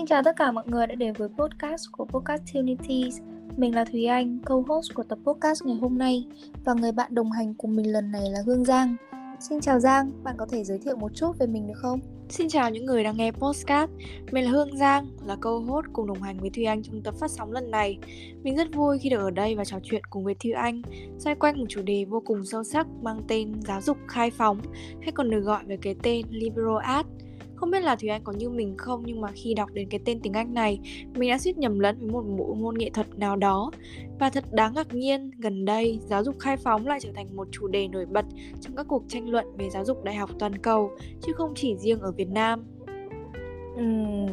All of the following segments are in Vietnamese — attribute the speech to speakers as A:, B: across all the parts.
A: Xin chào tất cả mọi người đã đến với podcast của Podcast Unities. Mình là Thúy Anh, co-host của tập podcast ngày hôm nay và người bạn đồng hành cùng mình lần này là Hương Giang. Xin chào Giang, bạn có thể giới thiệu một chút về mình được không?
B: Xin chào những người đang nghe podcast. Mình là Hương Giang, là co-host cùng đồng hành với Thúy Anh trong tập phát sóng lần này. Mình rất vui khi được ở đây và trò chuyện cùng với Thúy Anh xoay quanh một chủ đề vô cùng sâu sắc mang tên giáo dục khai phóng hay còn được gọi với cái tên liberal arts không biết là Thúy Anh có như mình không nhưng mà khi đọc đến cái tên tiếng Anh này, mình đã suýt nhầm lẫn với một bộ môn nghệ thuật nào đó. Và thật đáng ngạc nhiên, gần đây giáo dục khai phóng lại trở thành một chủ đề nổi bật trong các cuộc tranh luận về giáo dục đại học toàn cầu, chứ không chỉ riêng ở Việt Nam.
A: Ừ,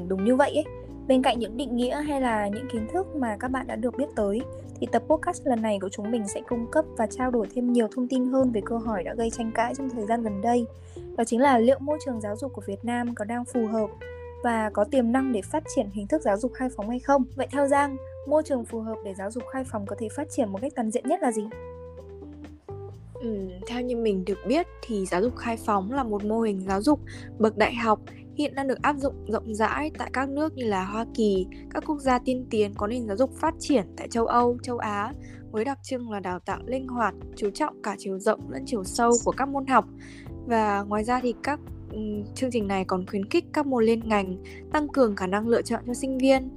A: đúng như vậy ấy. Bên cạnh những định nghĩa hay là những kiến thức mà các bạn đã được biết tới thì tập podcast lần này của chúng mình sẽ cung cấp và trao đổi thêm nhiều thông tin hơn về câu hỏi đã gây tranh cãi trong thời gian gần đây. Đó chính là liệu môi trường giáo dục của Việt Nam có đang phù hợp và có tiềm năng để phát triển hình thức giáo dục khai phóng hay không. Vậy theo Giang, môi trường phù hợp để giáo dục khai phóng có thể phát triển một cách toàn diện nhất là gì?
B: Ừ, theo như mình được biết thì giáo dục khai phóng là một mô hình giáo dục bậc đại học hiện đang được áp dụng rộng rãi tại các nước như là Hoa Kỳ, các quốc gia tiên tiến có nền giáo dục phát triển tại châu Âu, châu Á với đặc trưng là đào tạo linh hoạt, chú trọng cả chiều rộng lẫn chiều sâu của các môn học. Và ngoài ra thì các ừ, chương trình này còn khuyến khích các môn liên ngành, tăng cường khả năng lựa chọn cho sinh viên.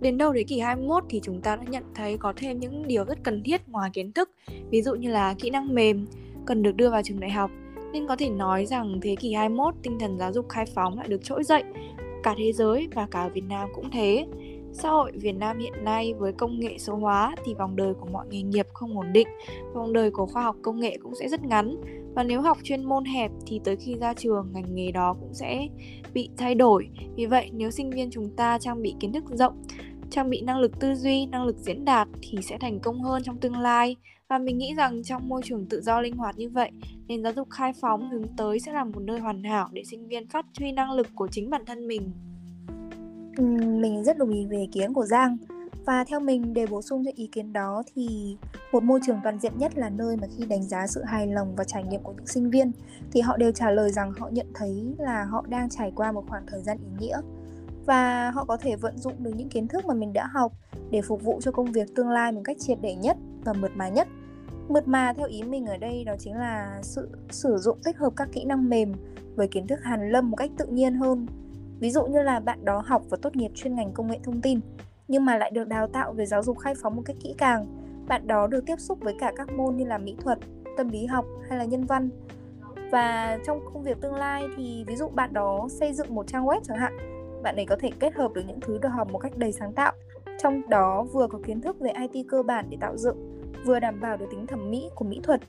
B: Đến đầu thế kỷ 21 thì chúng ta đã nhận thấy có thêm những điều rất cần thiết ngoài kiến thức, ví dụ như là kỹ năng mềm cần được đưa vào trường đại học nên có thể nói rằng thế kỷ 21 tinh thần giáo dục khai phóng lại được trỗi dậy cả thế giới và cả ở Việt Nam cũng thế. Xã hội Việt Nam hiện nay với công nghệ số hóa thì vòng đời của mọi nghề nghiệp không ổn định, vòng đời của khoa học công nghệ cũng sẽ rất ngắn và nếu học chuyên môn hẹp thì tới khi ra trường ngành nghề đó cũng sẽ bị thay đổi. Vì vậy nếu sinh viên chúng ta trang bị kiến thức rộng, trang bị năng lực tư duy, năng lực diễn đạt thì sẽ thành công hơn trong tương lai và mình nghĩ rằng trong môi trường tự do linh hoạt như vậy, nền giáo dục khai phóng hướng tới sẽ là một nơi hoàn hảo để sinh viên phát huy năng lực của chính bản thân mình.
A: Ừ, mình rất đồng ý về ý kiến của Giang. Và theo mình để bổ sung cho ý kiến đó thì một môi trường toàn diện nhất là nơi mà khi đánh giá sự hài lòng và trải nghiệm của những sinh viên thì họ đều trả lời rằng họ nhận thấy là họ đang trải qua một khoảng thời gian ý nghĩa và họ có thể vận dụng được những kiến thức mà mình đã học để phục vụ cho công việc tương lai một cách triệt để nhất và mượt mà nhất. Mượt mà theo ý mình ở đây đó chính là sự sử dụng tích hợp các kỹ năng mềm với kiến thức hàn lâm một cách tự nhiên hơn. Ví dụ như là bạn đó học và tốt nghiệp chuyên ngành công nghệ thông tin, nhưng mà lại được đào tạo về giáo dục khai phóng một cách kỹ càng. Bạn đó được tiếp xúc với cả các môn như là mỹ thuật, tâm lý học hay là nhân văn. Và trong công việc tương lai thì ví dụ bạn đó xây dựng một trang web chẳng hạn bạn ấy có thể kết hợp được những thứ được học một cách đầy sáng tạo trong đó vừa có kiến thức về IT cơ bản để tạo dựng vừa đảm bảo được tính thẩm mỹ của mỹ thuật,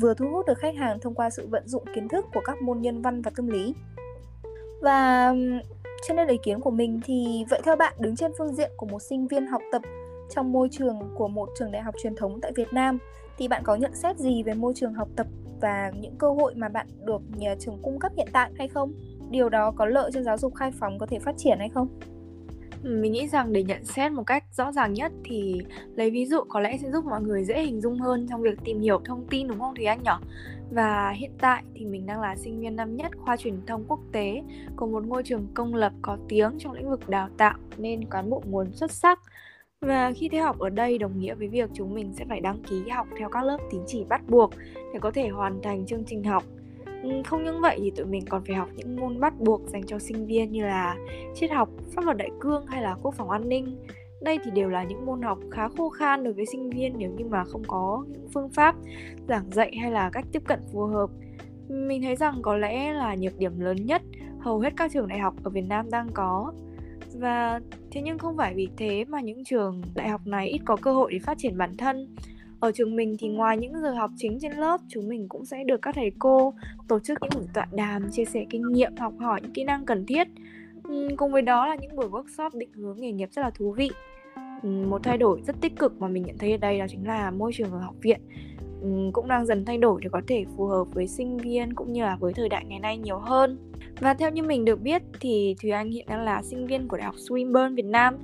A: vừa thu hút được khách hàng thông qua sự vận dụng kiến thức của các môn nhân văn và tâm lý. Và trên đây ý kiến của mình thì vậy theo bạn đứng trên phương diện của một sinh viên học tập trong môi trường của một trường đại học truyền thống tại Việt Nam thì bạn có nhận xét gì về môi trường học tập và những cơ hội mà bạn được nhà trường cung cấp hiện tại hay không? Điều đó có lợi cho giáo dục khai phóng có thể phát triển hay không?
B: Ừ, mình nghĩ rằng để nhận xét một cách rõ ràng nhất thì lấy ví dụ có lẽ sẽ giúp mọi người dễ hình dung hơn trong việc tìm hiểu thông tin, đúng không Thùy Anh nhỏ? Và hiện tại thì mình đang là sinh viên năm nhất khoa truyền thông quốc tế của một ngôi trường công lập có tiếng trong lĩnh vực đào tạo nên cán bộ nguồn xuất sắc. Và khi theo học ở đây đồng nghĩa với việc chúng mình sẽ phải đăng ký học theo các lớp tín chỉ bắt buộc để có thể hoàn thành chương trình học Ừ, không những vậy thì tụi mình còn phải học những môn bắt buộc dành cho sinh viên như là triết học, pháp luật đại cương hay là quốc phòng an ninh. Đây thì đều là những môn học khá khô khan đối với sinh viên nếu như mà không có những phương pháp giảng dạy hay là cách tiếp cận phù hợp. Mình thấy rằng có lẽ là nhược điểm lớn nhất hầu hết các trường đại học ở Việt Nam đang có. Và thế nhưng không phải vì thế mà những trường đại học này ít có cơ hội để phát triển bản thân ở trường mình thì ngoài những giờ học chính trên lớp, chúng mình cũng sẽ được các thầy cô tổ chức những buổi tọa đàm, chia sẻ kinh nghiệm, học hỏi những kỹ năng cần thiết. Cùng với đó là những buổi workshop định hướng nghề nghiệp rất là thú vị. Một thay đổi rất tích cực mà mình nhận thấy ở đây đó chính là môi trường ở học viện. Cũng đang dần thay đổi để có thể phù hợp với sinh viên cũng như là với thời đại ngày nay nhiều hơn. Và theo như mình được biết thì Thùy Anh hiện đang là sinh viên của Đại học Swinburne Việt Nam.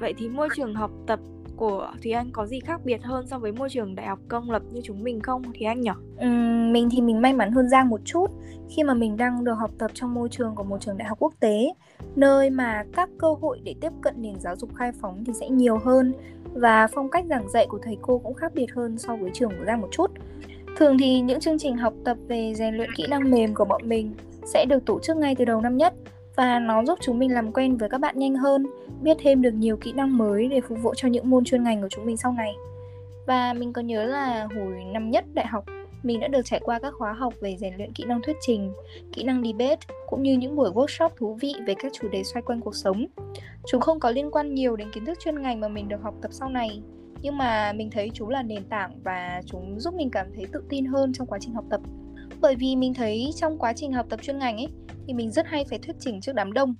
B: Vậy thì môi trường học tập của Thùy Anh có gì khác biệt hơn so với môi trường đại học công lập như chúng mình không thì anh nhỉ?
A: Uhm, mình thì mình may mắn hơn Giang một chút khi mà mình đang được học tập trong môi trường của một trường đại học quốc tế nơi mà các cơ hội để tiếp cận nền giáo dục khai phóng thì sẽ nhiều hơn và phong cách giảng dạy của thầy cô cũng khác biệt hơn so với trường của Giang một chút. Thường thì những chương trình học tập về rèn luyện kỹ năng mềm của bọn mình sẽ được tổ chức ngay từ đầu năm nhất và nó giúp chúng mình làm quen với các bạn nhanh hơn, biết thêm được nhiều kỹ năng mới để phục vụ cho những môn chuyên ngành của chúng mình sau này. Và mình có nhớ là hồi năm nhất đại học, mình đã được trải qua các khóa học về rèn luyện kỹ năng thuyết trình, kỹ năng debate cũng như những buổi workshop thú vị về các chủ đề xoay quanh cuộc sống. Chúng không có liên quan nhiều đến kiến thức chuyên ngành mà mình được học tập sau này, nhưng mà mình thấy chúng là nền tảng và chúng giúp mình cảm thấy tự tin hơn trong quá trình học tập bởi vì mình thấy trong quá trình học tập chuyên ngành ấy, thì mình rất hay phải thuyết trình trước đám đông.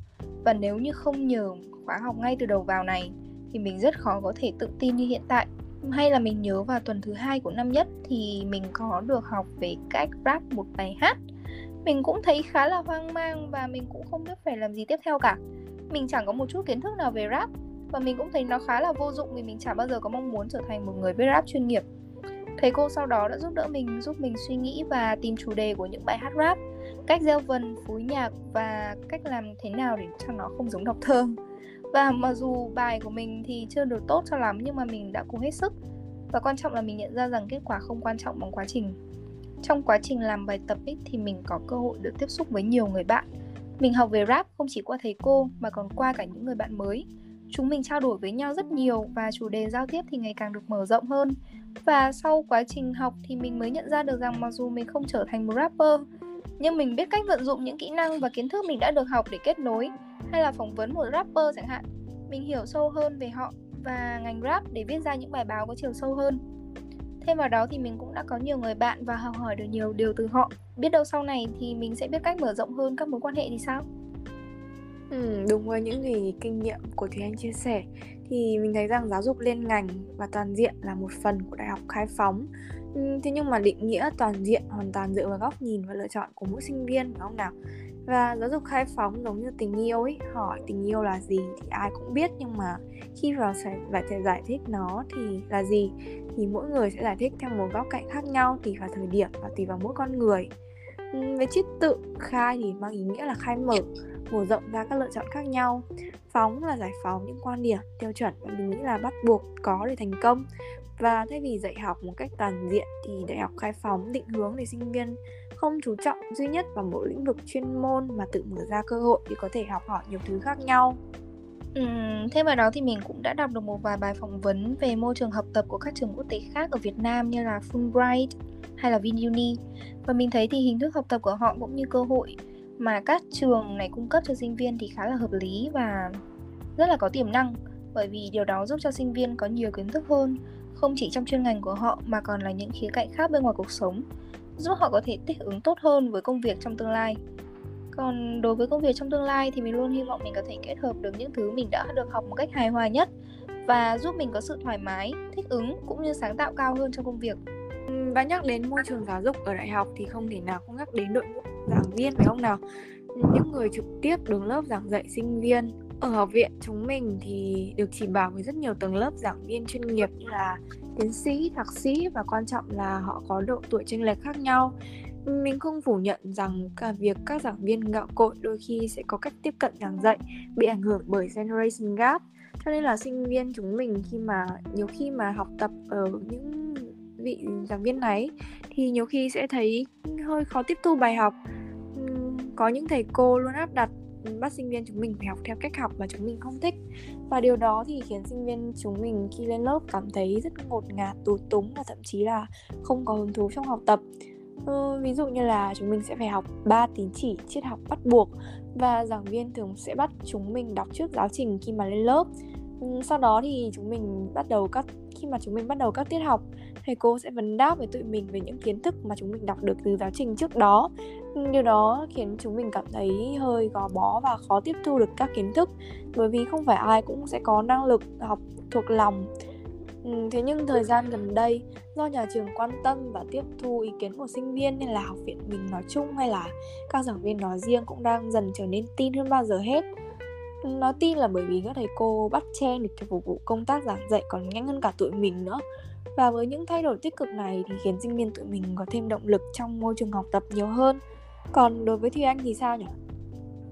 A: Và nếu như không nhờ khóa học ngay từ đầu vào này, thì mình rất khó có thể tự tin như hiện tại. Hay là mình nhớ vào tuần thứ hai của năm nhất, thì mình có được học về cách rap một bài hát. Mình cũng thấy khá là hoang mang và mình cũng không biết phải làm gì tiếp theo cả. Mình chẳng có một chút kiến thức nào về rap, và mình cũng thấy nó khá là vô dụng vì mình chẳng bao giờ có mong muốn trở thành một người viết rap chuyên nghiệp thầy cô sau đó đã giúp đỡ mình giúp mình suy nghĩ và tìm chủ đề của những bài hát rap cách gieo vần phối nhạc và cách làm thế nào để cho nó không giống đọc thơ. Và mặc dù bài của mình thì chưa được tốt cho lắm nhưng mà mình đã cố hết sức. Và quan trọng là mình nhận ra rằng kết quả không quan trọng bằng quá trình. Trong quá trình làm bài tập ấy, thì mình có cơ hội được tiếp xúc với nhiều người bạn. Mình học về rap không chỉ qua thầy cô mà còn qua cả những người bạn mới chúng mình trao đổi với nhau rất nhiều và chủ đề giao tiếp thì ngày càng được mở rộng hơn. Và sau quá trình học thì mình mới nhận ra được rằng mặc dù mình không trở thành một rapper, nhưng mình biết cách vận dụng những kỹ năng và kiến thức mình đã được học để kết nối, hay là phỏng vấn một rapper chẳng hạn. Mình hiểu sâu hơn về họ và ngành rap để viết ra những bài báo có chiều sâu hơn. Thêm vào đó thì mình cũng đã có nhiều người bạn và học hỏi được nhiều điều từ họ. Biết đâu sau này thì mình sẽ biết cách mở rộng hơn các mối quan hệ thì sao?
B: Ừ, đúng với những gì kinh nghiệm của Thúy Anh chia sẻ. Thì mình thấy rằng giáo dục liên ngành và toàn diện là một phần của đại học khai phóng. Thế nhưng mà định nghĩa toàn diện hoàn toàn dựa vào góc nhìn và lựa chọn của mỗi sinh viên phải không nào? Và giáo dục khai phóng giống như tình yêu ấy hỏi tình yêu là gì thì ai cũng biết nhưng mà khi vào phải phải giải thích nó thì là gì? Thì mỗi người sẽ giải thích theo một góc cạnh khác nhau tùy vào thời điểm và tùy vào mỗi con người. Về chiết tự khai thì mang ý nghĩa là khai mở mở rộng ra các lựa chọn khác nhau. Phóng là giải phóng những quan điểm tiêu chuẩn mà mình nghĩ là bắt buộc có để thành công. Và thay vì dạy học một cách toàn diện thì đại học khai phóng định hướng để sinh viên không chú trọng duy nhất vào một lĩnh vực chuyên môn mà tự mở ra cơ hội để có thể học hỏi nhiều thứ khác nhau.
A: Ừ, thêm vào đó thì mình cũng đã đọc được một vài bài phỏng vấn về môi trường học tập của các trường quốc tế khác ở Việt Nam như là Fulbright hay là VinUni và mình thấy thì hình thức học tập của họ cũng như cơ hội mà các trường này cung cấp cho sinh viên thì khá là hợp lý và rất là có tiềm năng. Bởi vì điều đó giúp cho sinh viên có nhiều kiến thức hơn, không chỉ trong chuyên ngành của họ mà còn là những khía cạnh khác bên ngoài cuộc sống, giúp họ có thể thích ứng tốt hơn với công việc trong tương lai. Còn đối với công việc trong tương lai thì mình luôn hy vọng mình có thể kết hợp được những thứ mình đã được học một cách hài hòa nhất và giúp mình có sự thoải mái, thích ứng cũng như sáng tạo cao hơn trong công việc.
B: Và nhắc đến môi trường giáo dục ở đại học thì không thể nào không nhắc đến đội ngũ giảng viên phải không nào những người trực tiếp đứng lớp giảng dạy sinh viên ở học viện chúng mình thì được chỉ bảo với rất nhiều tầng lớp giảng viên chuyên nghiệp như là tiến sĩ, thạc sĩ và quan trọng là họ có độ tuổi chênh lệch khác nhau. Mình không phủ nhận rằng cả việc các giảng viên gạo cội đôi khi sẽ có cách tiếp cận giảng dạy bị ảnh hưởng bởi generation gap. Cho nên là sinh viên chúng mình khi mà nhiều khi mà học tập ở những vị giảng viên này thì nhiều khi sẽ thấy hơi khó tiếp thu bài học. Có những thầy cô luôn áp đặt bắt sinh viên chúng mình phải học theo cách học mà chúng mình không thích. Và điều đó thì khiến sinh viên chúng mình khi lên lớp cảm thấy rất ngột ngạt tù túng và thậm chí là không có hứng thú trong học tập. Ừ, ví dụ như là chúng mình sẽ phải học 3 tín chỉ triết học bắt buộc và giảng viên thường sẽ bắt chúng mình đọc trước giáo trình khi mà lên lớp. Sau đó thì chúng mình bắt đầu các khi mà chúng mình bắt đầu các tiết học thầy cô sẽ vấn đáp với tụi mình về những kiến thức mà chúng mình đọc được từ giáo trình trước đó. Điều đó khiến chúng mình cảm thấy hơi gò bó và khó tiếp thu được các kiến thức, bởi vì không phải ai cũng sẽ có năng lực học thuộc lòng. Ừ, thế nhưng thời gian gần đây, do nhà trường quan tâm và tiếp thu ý kiến của sinh viên nên là học viện mình nói chung hay là các giảng viên nói riêng cũng đang dần trở nên tin hơn bao giờ hết. Nó tin là bởi vì các thầy cô bắt chen để phục vụ công tác giảng dạy còn nhanh hơn cả tụi mình nữa và với những thay đổi tích cực này thì khiến sinh viên tụi mình có thêm động lực trong môi trường học tập nhiều hơn còn đối với Thùy Anh thì sao nhỉ?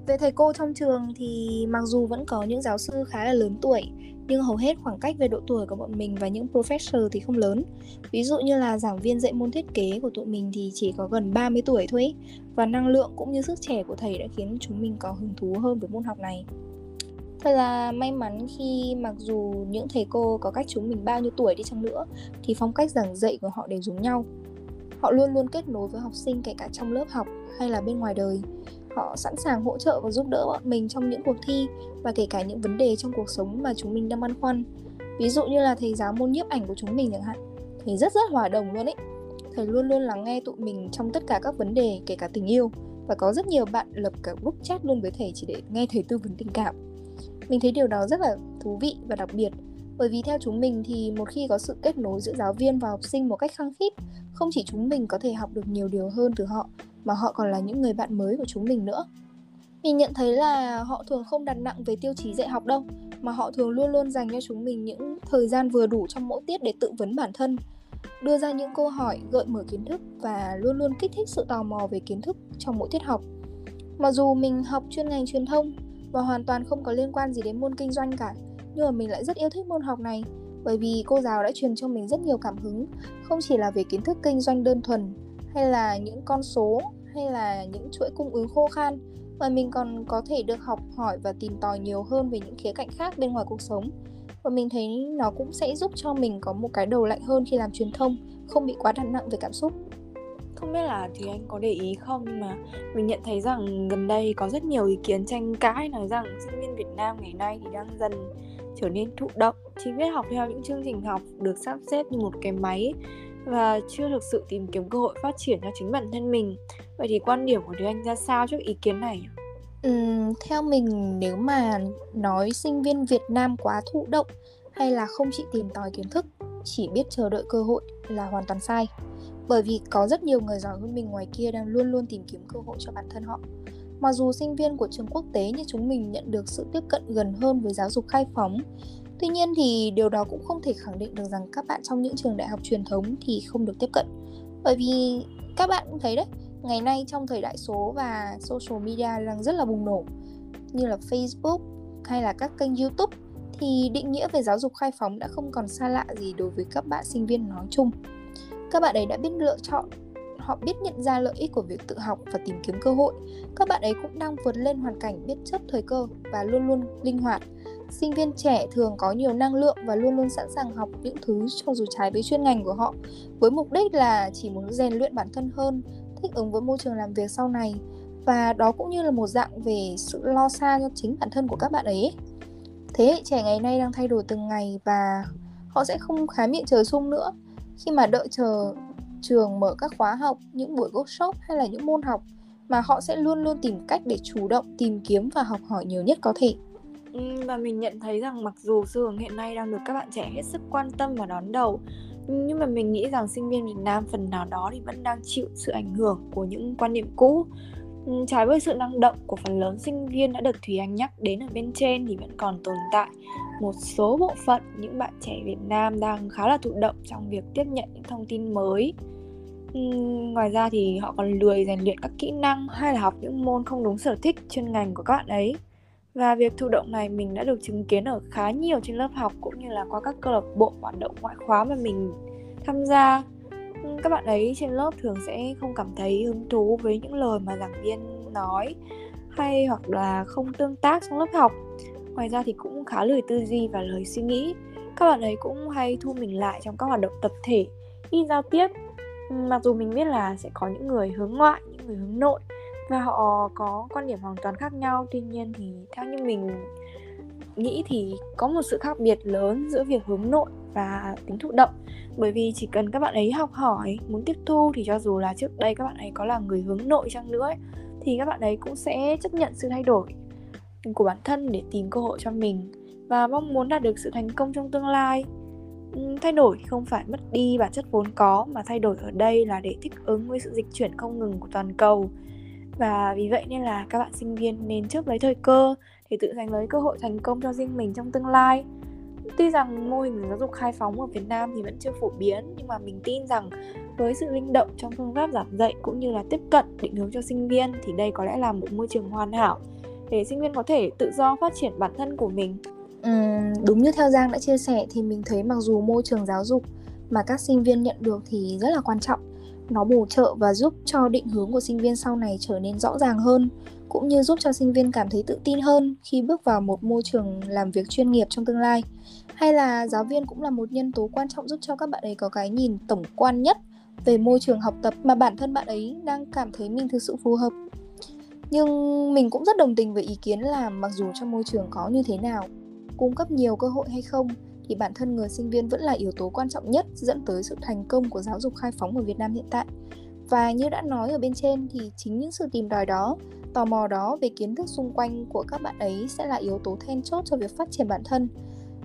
A: Về thầy cô trong trường thì mặc dù vẫn có những giáo sư khá là lớn tuổi, nhưng hầu hết khoảng cách về độ tuổi của bọn mình và những professor thì không lớn. Ví dụ như là giảng viên dạy môn thiết kế của tụi mình thì chỉ có gần 30 tuổi thôi ý. và năng lượng cũng như sức trẻ của thầy đã khiến chúng mình có hứng thú hơn với môn học này. Thật là may mắn khi mặc dù những thầy cô có cách chúng mình bao nhiêu tuổi đi chăng nữa, thì phong cách giảng dạy của họ đều giống nhau. Họ luôn luôn kết nối với học sinh kể cả trong lớp học hay là bên ngoài đời. Họ sẵn sàng hỗ trợ và giúp đỡ bọn mình trong những cuộc thi và kể cả những vấn đề trong cuộc sống mà chúng mình đang băn khoăn. Ví dụ như là thầy giáo môn nhiếp ảnh của chúng mình chẳng hạn. Thầy rất rất hòa đồng luôn ấy. Thầy luôn luôn lắng nghe tụi mình trong tất cả các vấn đề, kể cả tình yêu và có rất nhiều bạn lập cả group chat luôn với thầy chỉ để nghe thầy tư vấn tình cảm mình thấy điều đó rất là thú vị và đặc biệt. Bởi vì theo chúng mình thì một khi có sự kết nối giữa giáo viên và học sinh một cách khăng khít, không chỉ chúng mình có thể học được nhiều điều hơn từ họ, mà họ còn là những người bạn mới của chúng mình nữa. Mình nhận thấy là họ thường không đặt nặng về tiêu chí dạy học đâu, mà họ thường luôn luôn dành cho chúng mình những thời gian vừa đủ trong mỗi tiết để tự vấn bản thân, đưa ra những câu hỏi, gợi mở kiến thức và luôn luôn kích thích sự tò mò về kiến thức trong mỗi tiết học. Mặc dù mình học chuyên ngành truyền thông và hoàn toàn không có liên quan gì đến môn kinh doanh cả. Nhưng mà mình lại rất yêu thích môn học này, bởi vì cô giáo đã truyền cho mình rất nhiều cảm hứng, không chỉ là về kiến thức kinh doanh đơn thuần, hay là những con số, hay là những chuỗi cung ứng khô khan, mà mình còn có thể được học hỏi và tìm tòi nhiều hơn về những khía cạnh khác bên ngoài cuộc sống. Và mình thấy nó cũng sẽ giúp cho mình có một cái đầu lạnh hơn khi làm truyền thông, không bị quá đặt nặng về cảm xúc
B: không biết là thì anh có để ý không nhưng mà mình nhận thấy rằng gần đây có rất nhiều ý kiến tranh cãi nói rằng sinh viên Việt Nam ngày nay thì đang dần trở nên thụ động. Chỉ biết học theo những chương trình học được sắp xếp như một cái máy và chưa thực sự tìm kiếm cơ hội phát triển cho chính bản thân mình. Vậy thì quan điểm của Thúy Anh ra sao trước ý kiến này?
A: Ừ, theo mình nếu mà nói sinh viên Việt Nam quá thụ động hay là không chỉ tìm tòi kiến thức chỉ biết chờ đợi cơ hội là hoàn toàn sai bởi vì có rất nhiều người giỏi hơn mình ngoài kia đang luôn luôn tìm kiếm cơ hội cho bản thân họ. Mặc dù sinh viên của trường quốc tế như chúng mình nhận được sự tiếp cận gần hơn với giáo dục khai phóng, tuy nhiên thì điều đó cũng không thể khẳng định được rằng các bạn trong những trường đại học truyền thống thì không được tiếp cận. Bởi vì các bạn cũng thấy đấy, ngày nay trong thời đại số và social media đang rất là bùng nổ, như là facebook hay là các kênh youtube, thì định nghĩa về giáo dục khai phóng đã không còn xa lạ gì đối với các bạn sinh viên nói chung các bạn ấy đã biết lựa chọn, họ biết nhận ra lợi ích của việc tự học và tìm kiếm cơ hội. Các bạn ấy cũng đang vượt lên hoàn cảnh biết chấp thời cơ và luôn luôn linh hoạt. Sinh viên trẻ thường có nhiều năng lượng và luôn luôn sẵn sàng học những thứ cho dù trái với chuyên ngành của họ, với mục đích là chỉ muốn rèn luyện bản thân hơn, thích ứng với môi trường làm việc sau này. Và đó cũng như là một dạng về sự lo xa cho chính bản thân của các bạn ấy. Thế hệ trẻ ngày nay đang thay đổi từng ngày và họ sẽ không khá miệng trời sung nữa khi mà đợi chờ trường mở các khóa học, những buổi workshop hay là những môn học mà họ sẽ luôn luôn tìm cách để chủ động tìm kiếm và học hỏi nhiều nhất có thể.
B: Ừ, và mình nhận thấy rằng mặc dù xu hướng hiện nay đang được các bạn trẻ hết sức quan tâm và đón đầu nhưng mà mình nghĩ rằng sinh viên Việt Nam phần nào đó thì vẫn đang chịu sự ảnh hưởng của những quan niệm cũ Ừ, trái với sự năng động của phần lớn sinh viên đã được Thùy Anh nhắc đến ở bên trên thì vẫn còn tồn tại. Một số bộ phận, những bạn trẻ Việt Nam đang khá là thụ động trong việc tiếp nhận những thông tin mới. Ừ, ngoài ra thì họ còn lười rèn luyện các kỹ năng hay là học những môn không đúng sở thích chuyên ngành của các bạn ấy. Và việc thụ động này mình đã được chứng kiến ở khá nhiều trên lớp học cũng như là qua các câu lạc bộ hoạt động ngoại khóa mà mình tham gia các bạn ấy trên lớp thường sẽ không cảm thấy hứng thú với những lời mà giảng viên nói hay hoặc là không tương tác trong lớp học. Ngoài ra thì cũng khá lười tư duy và lời suy nghĩ. Các bạn ấy cũng hay thu mình lại trong các hoạt động tập thể ít giao tiếp. Mặc dù mình biết là sẽ có những người hướng ngoại, những người hướng nội và họ có quan điểm hoàn toàn khác nhau. Tuy nhiên thì theo như mình nghĩ thì có một sự khác biệt lớn giữa việc hướng nội và tính thụ động. Bởi vì chỉ cần các bạn ấy học hỏi muốn tiếp thu thì cho dù là trước đây các bạn ấy có là người hướng nội chăng nữa ấy, thì các bạn ấy cũng sẽ chấp nhận sự thay đổi của bản thân để tìm cơ hội cho mình. Và mong muốn đạt được sự thành công trong tương lai. Ừ, thay đổi không phải mất đi bản chất vốn có mà thay đổi ở đây là để thích ứng với sự dịch chuyển không ngừng của toàn cầu. Và vì vậy nên là các bạn sinh viên nên trước lấy thời cơ để tự giành lấy cơ hội thành công cho riêng mình trong tương lai tuy rằng mô hình giáo dục khai phóng ở Việt Nam thì vẫn chưa phổ biến nhưng mà mình tin rằng với sự linh động trong phương pháp giảng dạy cũng như là tiếp cận định hướng cho sinh viên thì đây có lẽ là một môi trường hoàn hảo để sinh viên có thể tự do phát triển bản thân của mình.
A: Ừ, đúng như theo Giang đã chia sẻ thì mình thấy mặc dù môi trường giáo dục mà các sinh viên nhận được thì rất là quan trọng nó bổ trợ và giúp cho định hướng của sinh viên sau này trở nên rõ ràng hơn, cũng như giúp cho sinh viên cảm thấy tự tin hơn khi bước vào một môi trường làm việc chuyên nghiệp trong tương lai. Hay là giáo viên cũng là một nhân tố quan trọng giúp cho các bạn ấy có cái nhìn tổng quan nhất về môi trường học tập mà bản thân bạn ấy đang cảm thấy mình thực sự phù hợp. Nhưng mình cũng rất đồng tình với ý kiến là mặc dù trong môi trường có như thế nào, cung cấp nhiều cơ hội hay không thì bản thân người sinh viên vẫn là yếu tố quan trọng nhất dẫn tới sự thành công của giáo dục khai phóng ở Việt Nam hiện tại. Và như đã nói ở bên trên thì chính những sự tìm đòi đó, tò mò đó về kiến thức xung quanh của các bạn ấy sẽ là yếu tố then chốt cho việc phát triển bản thân.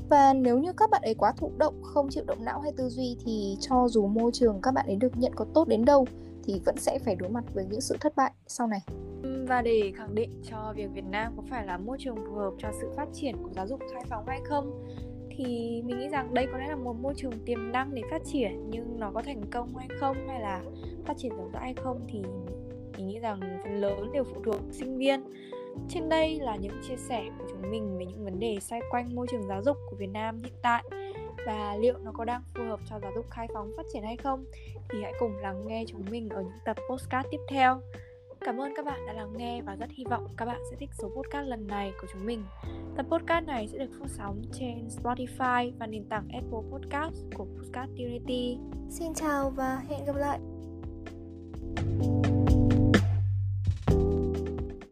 A: Và nếu như các bạn ấy quá thụ động, không chịu động não hay tư duy thì cho dù môi trường các bạn ấy được nhận có tốt đến đâu thì vẫn sẽ phải đối mặt với những sự thất bại sau này.
B: Và để khẳng định cho việc Việt Nam có phải là môi trường phù hợp cho sự phát triển của giáo dục khai phóng hay không thì mình nghĩ rằng đây có lẽ là một môi trường tiềm năng để phát triển, nhưng nó có thành công hay không, hay là phát triển rộng rãi hay không thì mình nghĩ rằng phần lớn đều phụ thuộc sinh viên trên đây là những chia sẻ của chúng mình về những vấn đề xoay quanh môi trường giáo dục của Việt Nam hiện tại và liệu nó có đang phù hợp cho giáo dục khai phóng phát triển hay không thì hãy cùng lắng nghe chúng mình ở những tập postcard tiếp theo. Cảm ơn các bạn đã lắng nghe và rất hy vọng các bạn sẽ thích số podcast lần này của chúng mình. Tập podcast này sẽ được phát sóng trên Spotify và nền tảng Apple Podcast của Podcast Unity.
A: Xin chào và hẹn gặp lại.